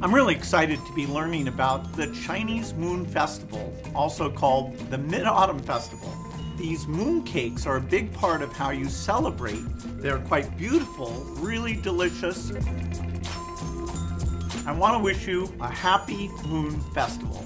I'm really excited to be learning about the Chinese Moon Festival, also called the Mid-Autumn Festival. These moon cakes are a big part of how you celebrate. They're quite beautiful, really delicious. I want to wish you a happy Moon Festival.